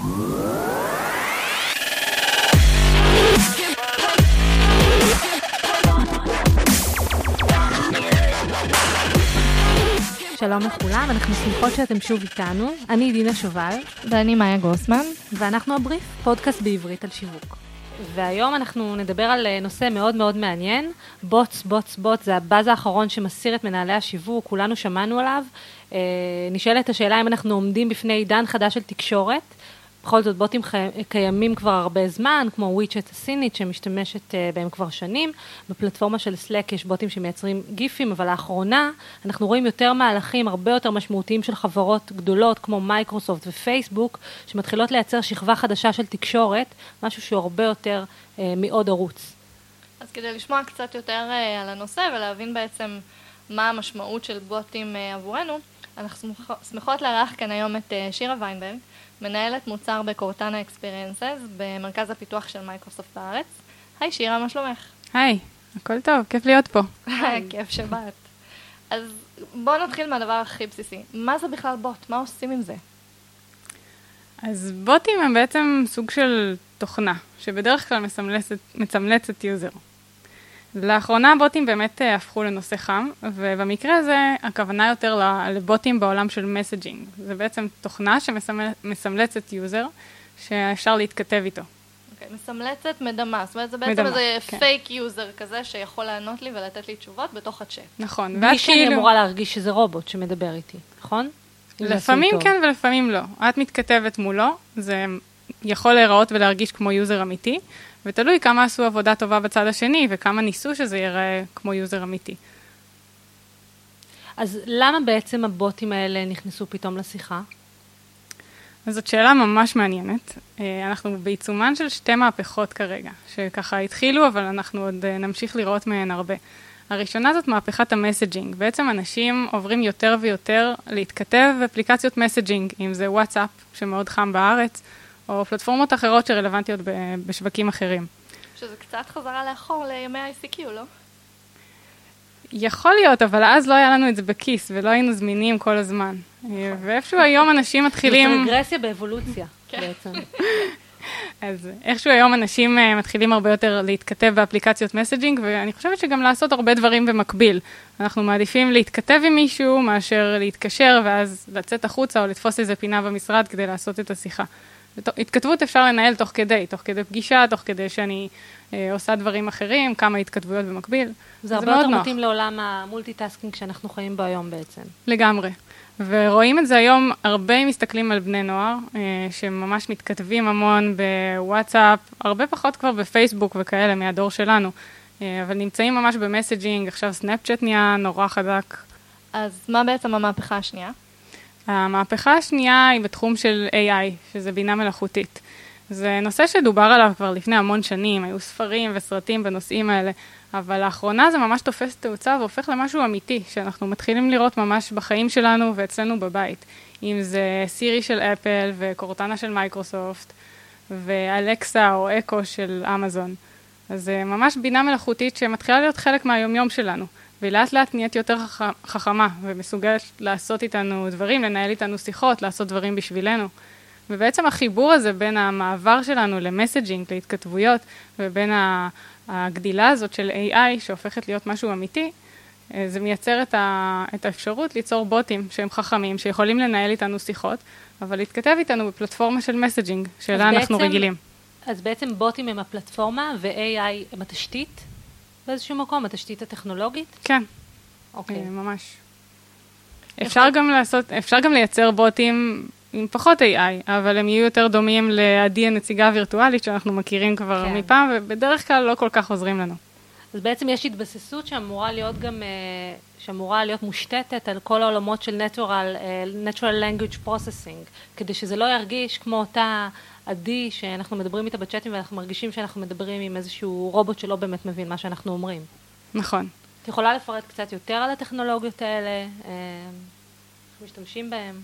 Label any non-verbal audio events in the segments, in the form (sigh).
שלום לכולם, אנחנו שמחות שאתם שוב איתנו. אני דינה שובל. ואני מאיה גרוסמן. ואנחנו הבריף, פודקאסט בעברית על שיווק. והיום אנחנו נדבר על אה, נושא מאוד מאוד מעניין, בוטס, בוטס, בוטס, זה הבאז האחרון שמסיר את מנהלי השיווק, כולנו שמענו עליו. אה, נשאלת השאלה אם אנחנו עומדים בפני עידן חדש של תקשורת. בכל זאת בוטים קיימים כבר הרבה זמן, כמו WeChat הסינית שמשתמשת אה, בהם כבר שנים. בפלטפורמה של Slack יש בוטים שמייצרים גיפים, אבל לאחרונה אנחנו רואים יותר מהלכים הרבה יותר משמעותיים של חברות גדולות כמו מייקרוסופט ופייסבוק, שמתחילות לייצר שכבה חדשה של תקשורת, משהו שהוא הרבה יותר אה, מעוד ערוץ. אז כדי לשמוע קצת יותר אה, על הנושא ולהבין בעצם מה המשמעות של בוטים אה, עבורנו, אנחנו שמחות לארח כאן היום את אה, שירה ויינברג. מנהלת מוצר ב Cortana Experiences במרכז הפיתוח של מייקרוסופט בארץ. היי שירה, מה שלומך? היי, הכל טוב, כיף להיות פה. (laughs) כיף שבאת. אז בואו נתחיל מהדבר הכי בסיסי. מה זה בכלל בוט? מה עושים עם זה? אז בוטים הם בעצם סוג של תוכנה, שבדרך כלל מסמלצת user. לאחרונה בוטים באמת אה, הפכו לנושא חם, ובמקרה הזה הכוונה יותר לבוטים בעולם של messaging. זה בעצם תוכנה שמסמלצת user, שאפשר להתכתב איתו. Okay, אוקיי, מסמלצת מדמה, זאת אומרת זה בעצם מדמה, איזה כן. fake user כזה שיכול לענות לי ולתת לי תשובות בתוך הצ'אט. נכון. בלי שאני כאילו... אמורה להרגיש שזה רובוט שמדבר איתי, נכון? לפעמים כן ולפעמים לא. את מתכתבת מולו, זה יכול להיראות ולהרגיש כמו user אמיתי, ותלוי כמה עשו עבודה טובה בצד השני וכמה ניסו שזה ייראה כמו user אמיתי. אז למה בעצם הבוטים האלה נכנסו פתאום לשיחה? אז זאת שאלה ממש מעניינת. אה, אנחנו בעיצומן של שתי מהפכות כרגע, שככה התחילו, אבל אנחנו עוד אה, נמשיך לראות מהן הרבה. הראשונה זאת מהפכת ה messaging. בעצם אנשים עוברים יותר ויותר להתכתב באפליקציות messaging, אם זה וואטסאפ, שמאוד חם בארץ, או פלטפורמות אחרות שרלוונטיות בשווקים אחרים. שזה קצת חזרה לאחור לימי ה-ICQ, לא? יכול להיות, אבל אז לא היה לנו את זה בכיס, ולא היינו זמינים כל הזמן. ואיפשהו היום אנשים מתחילים... זאת רגרסיה באבולוציה, כן. בעצם. (laughs) אז איכשהו היום אנשים uh, מתחילים הרבה יותר להתכתב באפליקציות מסג'ינג, ואני חושבת שגם לעשות הרבה דברים במקביל. אנחנו מעדיפים להתכתב עם מישהו מאשר להתקשר, ואז לצאת החוצה או לתפוס איזה פינה במשרד כדי לעשות את השיחה. התכתבות אפשר לנהל תוך כדי, תוך כדי פגישה, תוך כדי שאני אה, עושה דברים אחרים, כמה התכתבויות במקביל. זה הרבה יותר מתאים לעולם ה multitasking שאנחנו חיים בו היום בעצם. לגמרי. ורואים את זה היום, הרבה מסתכלים על בני נוער, אה, שממש מתכתבים המון בוואטסאפ, הרבה פחות כבר בפייסבוק וכאלה מהדור שלנו, אה, אבל נמצאים ממש ב messaging, עכשיו סנאפצ'אט נהיה נורא חזק. אז מה בעצם המהפכה השנייה? המהפכה השנייה היא בתחום של AI, שזה בינה מלאכותית. זה נושא שדובר עליו כבר לפני המון שנים, היו ספרים וסרטים בנושאים האלה, אבל לאחרונה זה ממש תופס תאוצה והופך למשהו אמיתי, שאנחנו מתחילים לראות ממש בחיים שלנו ואצלנו בבית. אם זה סירי של אפל וקורטנה של מייקרוסופט, ואלקסה או אקו של אמזון. אז זה ממש בינה מלאכותית שמתחילה להיות חלק מהיומיום שלנו. ולאט לאט נהיית יותר חכמה ומסוגלת לעשות איתנו דברים, לנהל איתנו שיחות, לעשות דברים בשבילנו. ובעצם החיבור הזה בין המעבר שלנו למסג'ינג, להתכתבויות, ובין הגדילה הזאת של AI שהופכת להיות משהו אמיתי, אה, זה מייצר את, ה, את האפשרות ליצור בוטים שהם חכמים, שיכולים לנהל איתנו שיחות, אבל להתכתב איתנו בפלטפורמה של מסג'ינג, שאלה אנחנו בעצם, רגילים. אז בעצם בוטים הם הפלטפורמה ו-AI הם התשתית? באיזשהו מקום, התשתית הטכנולוגית? כן. אוקיי. Okay. אה, ממש. אפשר גם לעשות, אפשר גם לייצר בוטים עם פחות AI, אבל הם יהיו יותר דומים לעדי הנציגה הווירטואלית שאנחנו מכירים כבר כן. מפעם, ובדרך כלל לא כל כך עוזרים לנו. אז בעצם יש התבססות שאמורה להיות גם, אה, שאמורה להיות מושתתת על כל העולמות של natural, אה, natural language processing, כדי שזה לא ירגיש כמו אותה עדי שאנחנו מדברים איתה בצ'אטים ואנחנו מרגישים שאנחנו מדברים עם איזשהו רובוט שלא באמת מבין מה שאנחנו אומרים. נכון. את יכולה לפרט קצת יותר על הטכנולוגיות האלה, אה, איך משתמשים בהן?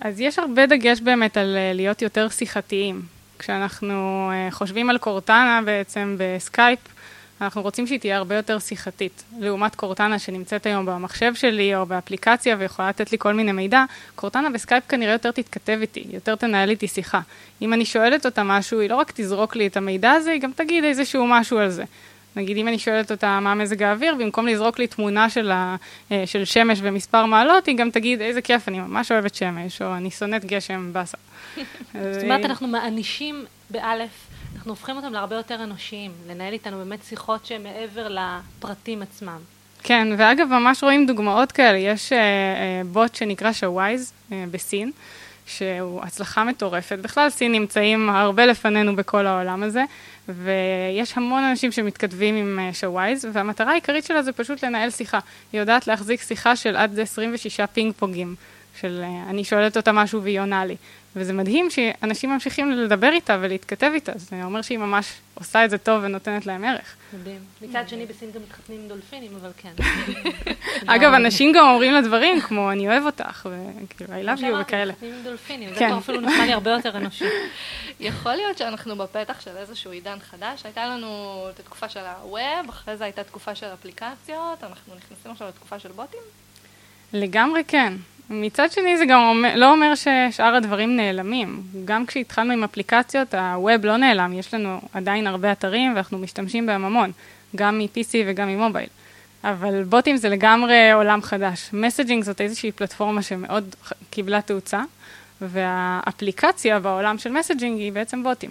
אז יש הרבה דגש באמת על להיות יותר שיחתיים. כשאנחנו חושבים על קורטנה בעצם בסקייפ, אנחנו רוצים שהיא תהיה הרבה יותר שיחתית. לעומת קורטנה שנמצאת היום במחשב שלי או באפליקציה ויכולה לתת לי כל מיני מידע, קורטנה בסקייפ כנראה יותר תתכתב איתי, יותר תנהל איתי שיחה. אם אני שואלת אותה משהו, היא לא רק תזרוק לי את המידע הזה, היא גם תגיד איזשהו משהו על זה. נגיד אם אני שואלת אותה מה מזג האוויר, במקום לזרוק לי תמונה של, ה, אה, של שמש ומספר מעלות, היא גם תגיד איזה כיף, אני ממש אוהבת שמש, או אני שונאת גשם באסה. (laughs) זאת אומרת, אנחנו מענישים באלף, אנחנו הופכים אותם להרבה יותר אנושיים, לנהל איתנו באמת שיחות שהן מעבר לפרטים עצמם. כן, ואגב, ממש רואים דוגמאות כאלה. יש uh, uh, בוט שנקרא שווייז uh, בסין, שהוא הצלחה מטורפת. בכלל, סין נמצאים הרבה לפנינו בכל העולם הזה, ויש המון אנשים שמתכתבים עם שווייז, והמטרה העיקרית שלה זה פשוט לנהל שיחה. היא יודעת להחזיק שיחה של עד 26 פינג פונגים. של uh, אני שואלת אותה משהו והיא עונה לי. וזה מדהים שאנשים ממשיכים לדבר איתה ולהתכתב איתה, זה אומר שהיא ממש עושה את זה טוב ונותנת להם ערך. מדהים. מצד שני, בסין גם מתחתנים עם דולפינים, אבל כן. (laughs) אגב, אנשים גם אומרים לה דברים כמו, אני אוהב אותך, וכאילו, I love you וכאלה. מתחתנים עם דולפינים, זה כן. כבר אפילו נשמע לי הרבה יותר אנושי. (laughs) יכול להיות שאנחנו בפתח של איזשהו עידן חדש. הייתה לנו את התקופה של הווב, אחרי זה הייתה תקופה של אפליקציות, אנחנו נכנסים עכשיו לתקופה של בוטים? לגמרי כן. מצד שני זה גם אומר, לא אומר ששאר הדברים נעלמים. גם כשהתחלנו עם אפליקציות, הווב לא נעלם, יש לנו עדיין הרבה אתרים ואנחנו משתמשים בהם המון, גם מ-PC וגם ממובייל. אבל בוטים זה לגמרי עולם חדש. מסג'ינג זאת איזושהי פלטפורמה שמאוד קיבלה תאוצה, והאפליקציה בעולם של messaging היא בעצם בוטים.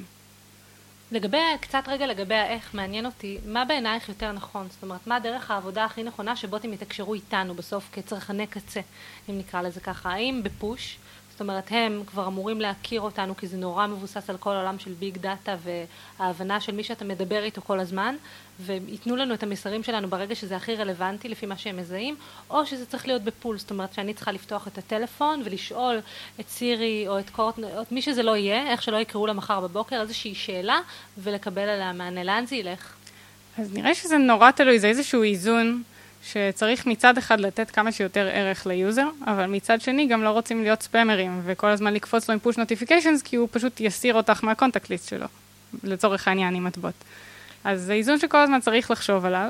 לגבי, קצת רגע לגבי האיך, מעניין אותי, מה בעינייך יותר נכון? זאת אומרת, מה דרך העבודה הכי נכונה שבוטים יתקשרו איתנו בסוף כצרכני קצה, אם נקרא לזה ככה? האם ב push, אומרת, הם כבר אמורים להכיר אותנו כי זה נורא מבוסס על כל העולם של big data וההבנה של מי שאתה מדבר איתו כל הזמן, וייתנו לנו את המסרים שלנו ברגע שזה הכי רלוונטי לפי מה שהם מזהים, או שזה צריך להיות ב pull, זאת אומרת שאני צריכה לפתוח את הטלפון ולשאול את סירי או את קורטנה, או את מי שזה לא יהיה, איך שלא יקראו לה מחר בבוקר, איזושהי שאלה ולקבל עליה מענה. לאן זה ילך? אז נראה שזה נורא תלוי, זה איזשהו איזון שצריך מצד אחד לתת כמה שיותר ערך ל user, אבל מצד שני גם לא רוצים להיות ספאמרים וכל הזמן לקפוץ לו עם push notifications כי הוא פשוט יסיר אותך מה contact list שלו, לצורך העניין אם אתה בוט. אז זה איזון שכל הזמן צריך לחשוב עליו.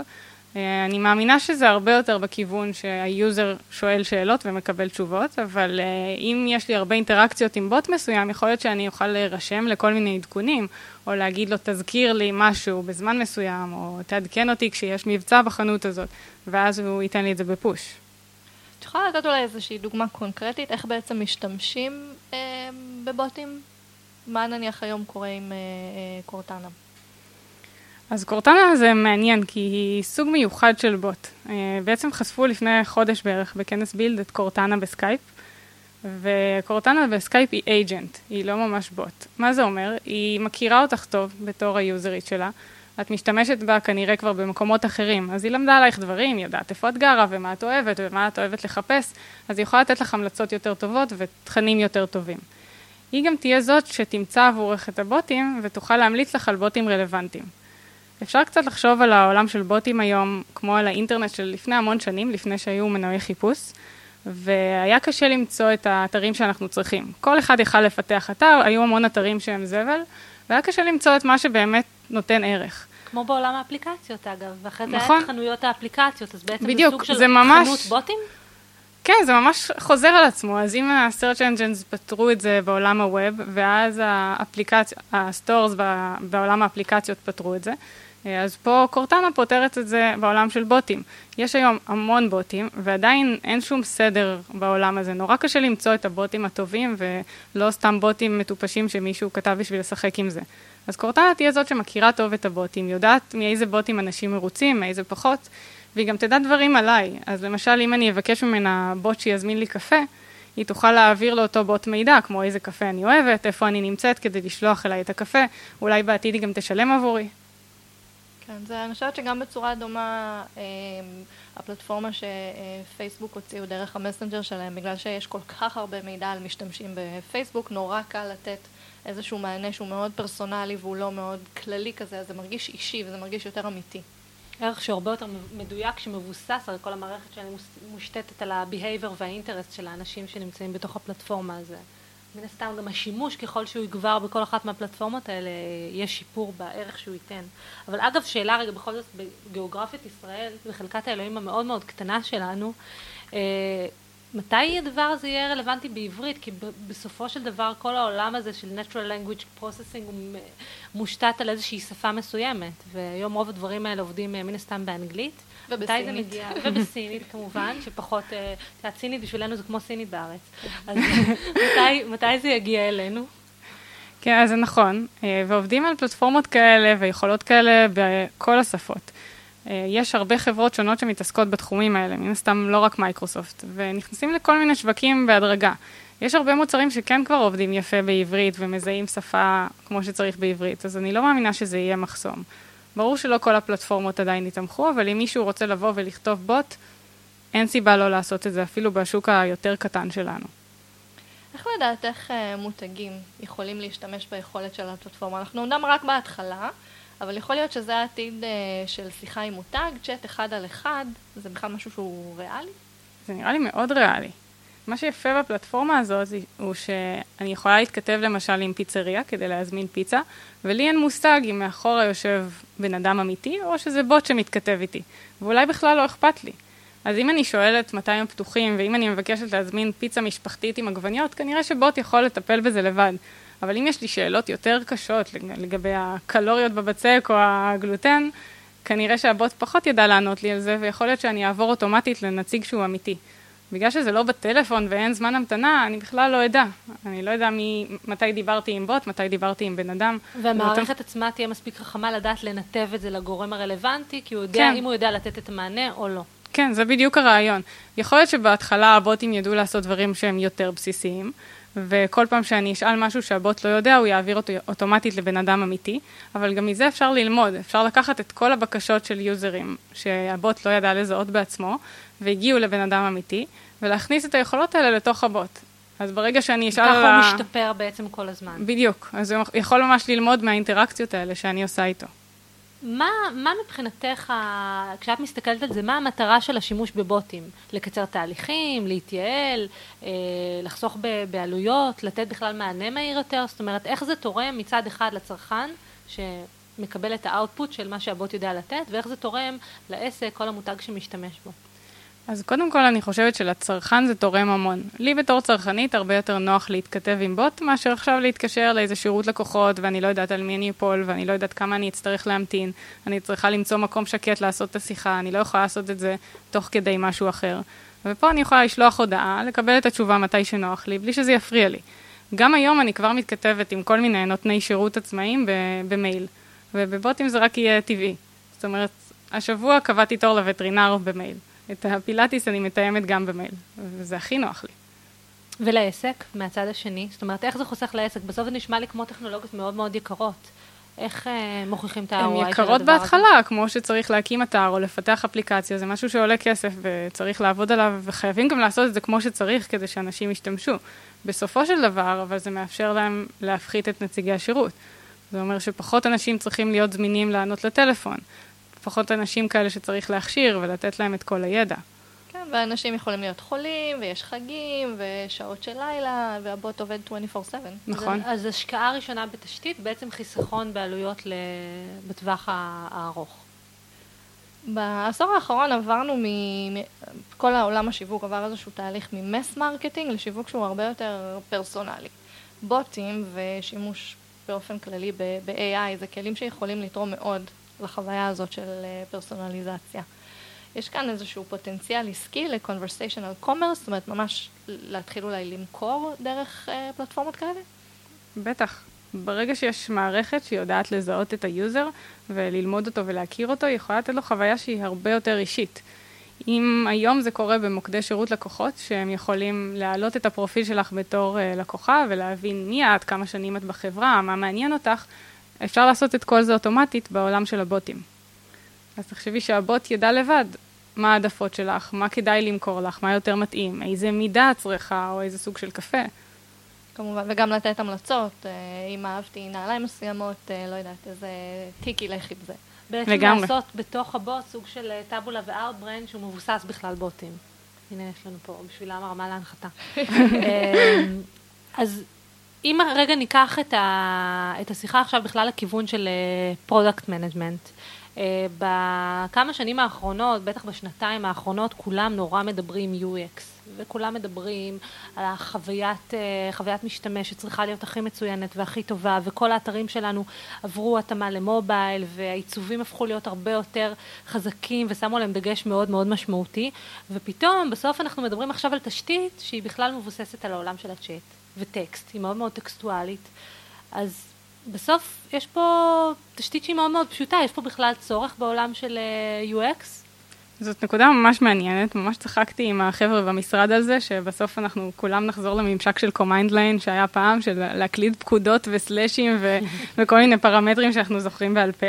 אה, אני מאמינה שזה הרבה יותר בכיוון שהיוזר שואל שאלות ומקבל תשובות, אבל אה, אם יש לי הרבה אינטראקציות עם בוט מסוים, יכול להיות שאני אוכל להירשם לכל מיני עדכונים, או להגיד לו תזכיר לי משהו בזמן מסוים, או תעדכן אותי כשיש מבצע בחנות הזאת, ואז הוא ייתן לי את זה בפוש. את יכולה לתת אולי איזושהי דוגמה קונקרטית, איך בעצם משתמשים אה, בבוטים? מה נניח היום קורה עם אה, אה, קורטנה? אז קורטנה זה מעניין, כי היא סוג מיוחד של בוט. אה, בעצם חשפו לפני חודש בערך בכנס Build את קורטנה בסקייפ, וקורטנה בסקייפ היא agent, היא לא ממש בוט. מה זה אומר? היא מכירה אותך טוב בתור היוזרית שלה, את משתמשת בה כנראה כבר במקומות אחרים, אז היא למדה עלייך דברים, היא יודעת איפה את גרה ומה את אוהבת ומה את אוהבת לחפש, אז היא יכולה לתת לך המלצות יותר טובות ותכנים יותר טובים. היא גם תהיה זאת שתמצא עבורך את הבוטים ותוכל להמליץ לך על בוטים רלוונטיים. אפשר קצת לחשוב על העולם של בוטים היום, כמו על האינטרנט של לפני המון שנים, לפני שהיו מנועי חיפוש, והיה קשה למצוא את האתרים שאנחנו צריכים. כל אחד יכל לפתח אתר, היו המון אתרים שהם זבל, והיה קשה למצוא את מה שבאמת נותן ערך. כמו בעולם האפליקציות אגב, ואחרי זה נכון. היה את חנויות האפליקציות, אז בעצם בדיוק, זה סוג של זה ממש, חנות בוטים? כן, זה ממש חוזר על עצמו, אז אם ה-search engines פתרו את זה בעולם ה web, ואז ה stores בעולם האפליקציות פתרו את זה, אז פה קורטנה פותרת את זה בעולם של בוטים. יש היום המון בוטים, ועדיין אין שום סדר בעולם הזה. נורא קשה למצוא את הבוטים הטובים, ולא סתם בוטים מטופשים שמישהו כתב בשביל לשחק עם זה. אז קורטנה תהיה זאת שמכירה טוב את הבוטים, יודעת מאיזה בוטים אנשים מרוצים, מאיזה פחות, והיא גם תדע דברים עליי. אז למשל, אם אני אבקש ממנה בוט שיזמין לי קפה, היא תוכל להעביר לאותו בוט מידע, כמו איזה קפה אני אוהבת, איפה אני נמצאת כדי לשלוח אליי את הקפה, אולי בעתיד היא גם תשלם עבורי. כן, זה, אני חושבת שגם בצורה דומה, אה, הפלטפורמה שפייסבוק הוציאו דרך המסנג'ר שלהם, בגלל שיש כל כך הרבה מידע על משתמשים בפייסבוק, נורא קל לתת איזשהו מענה שהוא מאוד פרסונלי והוא לא מאוד כללי כזה, אז זה מרגיש אישי וזה מרגיש יותר אמיתי. ערך שהוא הרבה יותר מדויק, שמבוסס על כל המערכת שאני מושתתת על ה-behavior והאינטרסט של האנשים שנמצאים בתוך הפלטפורמה הזו. מן הסתם גם השימוש ככל שהוא יגבר בכל אחת מהפלטפורמות האלה, יש שיפור בערך שהוא ייתן. אבל אגב, שאלה רגע, בכל זאת, בגיאוגרפית ישראל, בחלקת האלוהים המאוד מאוד קטנה שלנו, אה, מתי הדבר הזה יהיה רלוונטי בעברית? כי בסופו של דבר כל העולם הזה של Natural Language Processing הוא מושתת על איזושהי שפה מסוימת, והיום רוב הדברים האלה עובדים מן הסתם באנגלית. ובסינית. מגיע, (laughs) ובסינית כמובן, שפחות, את יודעת, סינית בשבילנו זה כמו סינית בארץ. (laughs) אז מתי, מתי זה יגיע אלינו? כן, אז זה נכון, אה, ועובדים על פלטפורמות כאלה ויכולות כאלה בכל השפות. אה, יש הרבה חברות שונות שמתעסקות בתחומים האלה, מן הסתם לא רק מייקרוסופט, ונכנסים לכל מיני שווקים בהדרגה. יש הרבה מוצרים שכן כבר עובדים יפה בעברית ומזהים שפה כמו שצריך בעברית, אז אני לא מאמינה שזה יהיה מחסום. ברור שלא כל הפלטפורמות עדיין יתמכו, אבל אם מישהו רוצה לבוא ולכתוב בוט, אין סיבה לא לעשות את זה, אפילו בשוק היותר קטן שלנו. איך לדעת איך אה, מותגים יכולים להשתמש ביכולת של הפלטפורמה? אנחנו אומנם רק בהתחלה, אבל יכול להיות שזה העתיד אה, של שיחה עם מותג, צ'אט אחד על אחד, זה בכלל משהו שהוא ריאלי? זה נראה לי מאוד ריאלי. מה שיפה בפלטפורמה הזאת הוא שאני יכולה להתכתב למשל עם פיצריה כדי להזמין פיצה, ולי אין מושג אם מאחורה יושב בן אדם אמיתי, או שזה בוט שמתכתב איתי, ואולי בכלל לא אכפת לי. אז אם אני שואלת מתי הם פתוחים, ואם אני מבקשת להזמין פיצה משפחתית עם עגבניות, כנראה שבוט יכול לטפל בזה לבד. אבל אם יש לי שאלות יותר קשות לגבי הקלוריות בבצק או הגלוטן, כנראה שהבוט פחות ידע לענות לי על זה, ויכול להיות שאני אעבור אוטומטית לנציג שהוא אמיתי. בגלל שזה לא בטלפון ואין זמן המתנה, אני בכלל לא אדע. אני לא יודע מי, מתי דיברתי עם בוט, מתי דיברתי עם בן אדם. והמערכת ואתם... עצמה תהיה מספיק חכמה לדעת לנתב את זה לגורם הרלוונטי, כי הוא יודע כן. אם הוא יודע לתת את המענה או לא. כן, זה בדיוק הרעיון. יכול להיות שבהתחלה הבוטים ידעו לעשות דברים שהם יותר בסיסיים, וכל פעם שאני אשאל משהו שהבוט לא יודע, הוא יעביר אותו אוטומטית לבן אדם אמיתי, אבל גם מזה אפשר ללמוד, אפשר לקחת את כל הבקשות של יוזרים שהבוט לא ידע לזהות בעצמו, והגיעו לבן אדם אמיתי, ולהכניס את היכולות האלה לתוך הבוט. אז ברגע שאני אשאל. ככה הוא משתפר בעצם כל הזמן. בדיוק, אז הוא יכול ממש ללמוד מהאינטראקציות האלה שאני עושה איתו. מה, מה מבחינתך, כשאת מסתכלת על זה, מה המטרה של השימוש בבוטים? לקצר תהליכים, להתייעל, אה, לחסוך בעלויות, לתת בכלל מענה מהיר יותר? זאת אומרת, איך זה תורם מצד אחד לצרכן, שמקבל את האאוטפוט של מה שהבוט יודע לתת, ואיך זה תורם לעסק או למותג שמשתמש בו? אז קודם כל אני חושבת שלצרכן זה תורם המון. לי בתור צרכנית הרבה יותר נוח להתכתב עם בוט מאשר עכשיו להתקשר לאיזה שירות לקוחות ואני לא יודעת על מי אני אפול ואני לא יודעת כמה אני אצטרך להמתין. אני צריכה למצוא מקום שקט לעשות את השיחה, אני לא יכולה לעשות את זה תוך כדי משהו אחר. ופה אני יכולה לשלוח הודעה, לקבל את התשובה מתי שנוח לי, בלי שזה יפריע לי. גם היום אני כבר מתכתבת עם כל מיני נותני שירות עצמאיים במייל, ובבוטים זה רק יהיה טבעי. זאת אומרת, השבוע קבעתי תור לווטרינר במייל. את הפילאטיס אני מתאמת גם במייל, וזה הכי נוח לי. ולעסק, מהצד השני? זאת אומרת, איך זה חוסך לעסק? בסוף זה נשמע לי כמו טכנולוגיות מאוד מאוד יקרות. איך אה, מוכיחים את ה-ROI של הדבר הזה? הן יקרות בהתחלה, כמו שצריך להקים אתר או לפתח אפליקציה, זה משהו שעולה כסף וצריך לעבוד עליו, וחייבים גם לעשות את זה כמו שצריך כדי שאנשים ישתמשו. בסופו של דבר, אבל זה מאפשר להם להפחית את נציגי השירות. זה אומר שפחות אנשים צריכים להיות זמינים לענות לטלפון. לפחות אנשים כאלה שצריך להכשיר ולתת להם את כל הידע. כן, ואנשים יכולים להיות חולים, ויש חגים, ושעות של לילה, והבוט עובד 24/7. נכון. אז, אז השקעה ראשונה בתשתית, בעצם חיסכון בעלויות בטווח הארוך. בעשור האחרון עברנו מ... כל העולם השיווק עבר איזשהו תהליך מ mass marketing לשיווק שהוא הרבה יותר פרסונלי. בוטים ושימוש באופן כללי ב-AI זה כלים שיכולים לתרום מאוד לחוויה הזאת של אה, פרסונליזציה. יש כאן איזשהו פוטנציאל עסקי ל-conversational commerce, זאת אומרת ממש להתחיל אולי למכור דרך אה, פלטפורמות כאלה? בטח. ברגע שיש מערכת שיודעת לזהות את ה user וללמוד אותו ולהכיר אותו, היא יכולה לתת לו חוויה שהיא הרבה יותר אישית. אם היום זה קורה במוקדי שירות לקוחות, שהם יכולים להעלות את הפרופיל שלך בתור uh, לקוחה ולהבין מי את, כמה שנים את בחברה, מה מעניין אותך, אפשר לעשות את כל זה אוטומטית בעולם של הבוטים. אז תחשבי שהבוט ידע לבד מה העדפות שלך, מה כדאי למכור לך, מה יותר מתאים, איזה מידה את צריכה או איזה סוג של קפה. כמובן, וגם לתת המלצות, אה, אם אהבתי נעליים מסוימות, אה, לא יודעת, איזה טיקי לכי בזה. בעצם לגמרי. לעשות בתוך הבוט סוג של אה, טאבולה ואאוטבריין שהוא מבוסס בכלל בוטים. הנה יש לנו פה בשבילם הרמה להנחתה. (laughs) אז אם רגע ניקח את, ה, את השיחה עכשיו בכלל לכיוון של product management, בכמה שנים האחרונות, בטח בשנתיים האחרונות, כולם נורא מדברים UX, וכולם מדברים על החוויית אה, משתמש שצריכה להיות הכי מצוינת והכי טובה, וכל האתרים שלנו עברו התאמה למובייל, והעיצובים הפכו להיות הרבה יותר חזקים, ושמו עליהם דגש מאוד מאוד משמעותי, ופתאום בסוף אנחנו מדברים עכשיו על תשתית שהיא בכלל מבוססת על העולם של הצ'אט, וטקסט, היא מאוד מאוד טקסטואלית, אז בסוף יש פה תשתית שהיא מאוד מאוד פשוטה, יש פה בכלל צורך בעולם של אה, UX? זאת נקודה ממש מעניינת, ממש צחקתי עם החבר'ה במשרד על זה, שבסוף אנחנו כולם נחזור לממשק של command line שהיה פעם, של להקליד פקודות וסלאשים ו- (laughs) וכל מיני פרמטרים שאנחנו זוכרים בעל פה,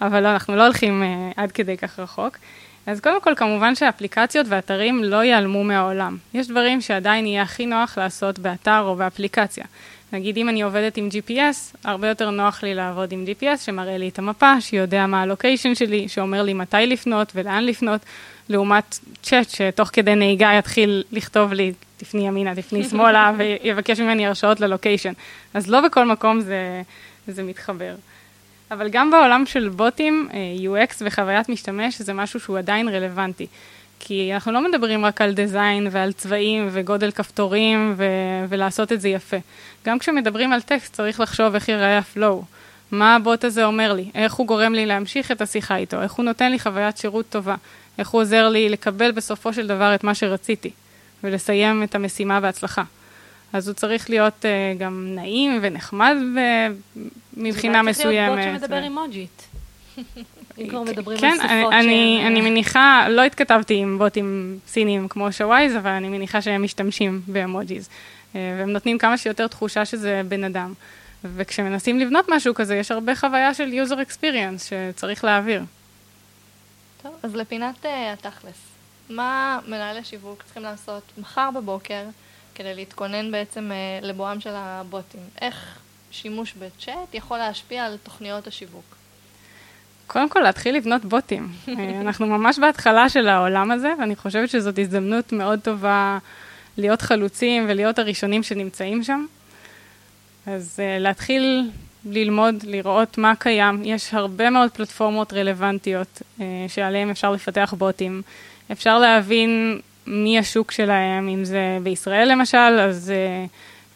אבל לא, אנחנו לא הולכים uh, עד כדי כך רחוק. אז קודם כל, כמובן שאפליקציות ואתרים לא ייעלמו מהעולם. יש דברים שעדיין יהיה הכי נוח לעשות באתר או באפליקציה. נגיד אם אני עובדת עם GPS, הרבה יותר נוח לי לעבוד עם GPS שמראה לי את המפה, שיודע מה הלוקיישן שלי, שאומר לי מתי לפנות ולאן לפנות, לעומת צ'אט שתוך כדי נהיגה יתחיל לכתוב לי, תפני ימינה, תפני (laughs) שמאלה, ויבקש ממני הרשאות ללוקיישן. אז לא בכל מקום זה, זה מתחבר. אבל גם בעולם של בוטים, אה, UX וחוויית משתמש זה משהו שהוא עדיין רלוונטי. כי אנחנו לא מדברים רק על דיזיין ועל צבעים וגודל כפתורים ו- ולעשות את זה יפה. גם כשמדברים על טקסט צריך לחשוב איך ייראה הפלואו. מה הבוט הזה אומר לי? איך הוא גורם לי להמשיך את השיחה איתו? איך הוא נותן לי חוויית שירות טובה? איך הוא עוזר לי לקבל בסופו של דבר את מה שרציתי ולסיים את המשימה בהצלחה? אז הוא צריך להיות uh, גם נעים ונחמד מבחינה מסוימת. זה צריך להיות בוט שמדבר אימוג'ית. אם כבר מדברים כן, על שפות אני, שהם... אני מניחה, לא התכתבתי עם בוטים סינים כמו שווייז, אבל אני מניחה שהם משתמשים באמוג'יז. אה, והם נותנים כמה שיותר תחושה שזה בן אדם. וכשמנסים לבנות משהו כזה, יש הרבה חוויה של user experience שצריך להעביר. טוב, אז לפינת uh, התכלס. מה מנהלי שיווק צריכים לעשות מחר בבוקר כדי להתכונן בעצם uh, לבואם של הבוטים? איך שימוש בצ'אט יכול להשפיע על תוכניות השיווק? קודם כל, להתחיל לבנות בוטים. (laughs) אנחנו ממש בהתחלה של העולם הזה, ואני חושבת שזאת הזדמנות מאוד טובה להיות חלוצים ולהיות הראשונים שנמצאים שם. אז uh, להתחיל ללמוד, לראות מה קיים. יש הרבה מאוד פלטפורמות רלוונטיות אה, שעליהן אפשר לפתח בוטים. אפשר להבין מי השוק שלהם, אם זה בישראל למשל, אז uh, אה,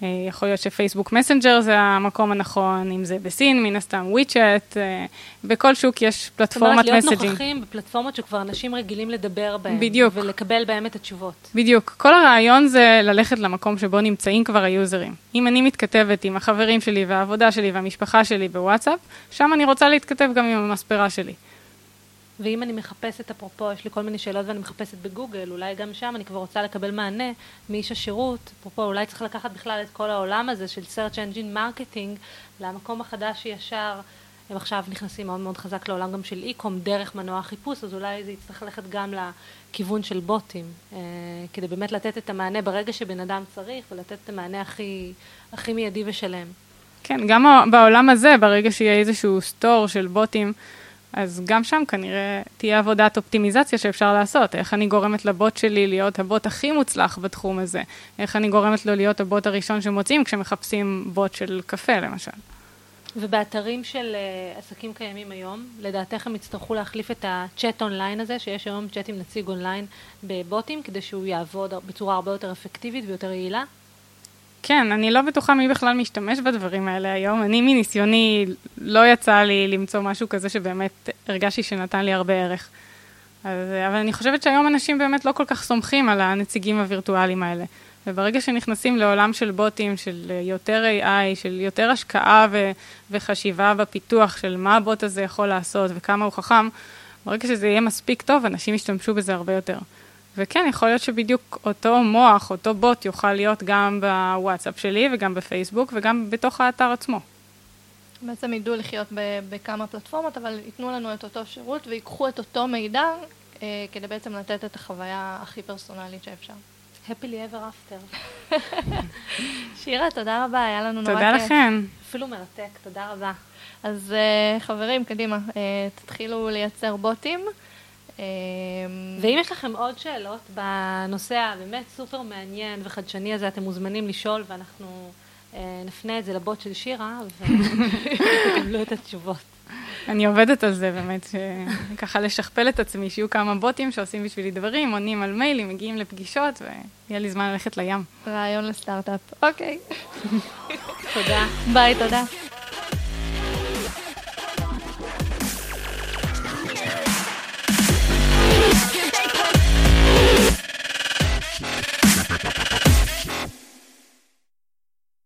יכול להיות שפייסבוק מסנג'ר זה המקום הנכון, אם זה בסין, מן הסתם וויצ'אט, אה, בכל שוק יש פלטפורמת messaging. זאת אומרת, להיות נוכחים בפלטפורמות שכבר אנשים רגילים לדבר בהן. בדיוק. ולקבל בהם את התשובות. בדיוק. כל הרעיון זה ללכת למקום שבו נמצאים כבר היוזרים. אם אני מתכתבת עם החברים שלי והעבודה שלי והמשפחה שלי בוואטסאפ, שם אני רוצה להתכתב גם עם המספרה שלי. ואם אני מחפשת, אפרופו, יש לי כל מיני שאלות ואני מחפשת בגוגל, אולי גם שם אני כבר רוצה לקבל מענה מאיש השירות, אפרופו, אולי צריך לקחת בכלל את כל העולם הזה של search engine marketing למקום החדש שישר, הם עכשיו נכנסים מאוד מאוד חזק לעולם גם של e-com דרך מנוע החיפוש, אז אולי זה יצטרך ללכת גם לכיוון של בוטים, אה, כדי באמת לתת את המענה ברגע שבן אדם צריך ולתת את המענה הכי, הכי מיידי ושלם. כן, גם בעולם הזה, ברגע שיהיה איזשהו store של בוטים, אז גם שם כנראה תהיה עבודת אופטימיזציה שאפשר לעשות. איך אני גורמת לבוט שלי להיות הבוט הכי מוצלח בתחום הזה? איך אני גורמת לו להיות הבוט הראשון שמוצאים כשמחפשים בוט של קפה, למשל. ובאתרים של אה, עסקים קיימים היום, לדעתך הם יצטרכו להחליף את הצ'אט אונליין הזה, שיש היום צ'אט עם נציג אונליין בבוטים, כדי שהוא יעבוד בצורה הרבה יותר אפקטיבית ויותר יעילה? כן, אני לא בטוחה מי בכלל משתמש בדברים האלה היום. אני מניסיוני, לא יצא לי למצוא משהו כזה שבאמת הרגשתי שנתן לי הרבה ערך. אז, אבל אני חושבת שהיום אנשים באמת לא כל כך סומכים על הנציגים הווירטואליים האלה. וברגע שנכנסים לעולם של בוטים, של יותר AI, של יותר השקעה ו- וחשיבה בפיתוח של מה הבוט הזה יכול לעשות וכמה הוא חכם, ברגע שזה יהיה מספיק טוב, אנשים ישתמשו בזה הרבה יותר. וכן, יכול להיות שבדיוק אותו מוח, אותו בוט, יוכל להיות גם בוואטסאפ שלי וגם בפייסבוק וגם בתוך האתר עצמו. בעצם ידעו לחיות בכמה פלטפורמות, אבל ייתנו לנו את אותו שירות ויקחו את אותו מידע אה, כדי בעצם לתת את החוויה הכי פרסונלית שאפשר. happily ever after. (laughs) שירה, תודה רבה, היה לנו נורא כיף. תודה לכם. אפילו מרתק, תודה רבה. אז אה, חברים, קדימה, אה, תתחילו לייצר בוטים. אמ, ואם יש לכם עוד שאלות בנושא הבאמת סופר מעניין וחדשני הזה, אתם מוזמנים לשאול ואנחנו אה, נפנה את זה לבוט של שירה, (laughs) ותקבלו את התשובות. אני עובדת על זה באמת, ככה לשכפל את עצמי, שיהיו כמה בוטים שעושים בשבילי דברים, עונים על מיילים, מגיעים לפגישות, ויהיה לי זמן ללכת לים. רעיון לסטארט-אפ, אוקיי. תודה. ביי, תודה.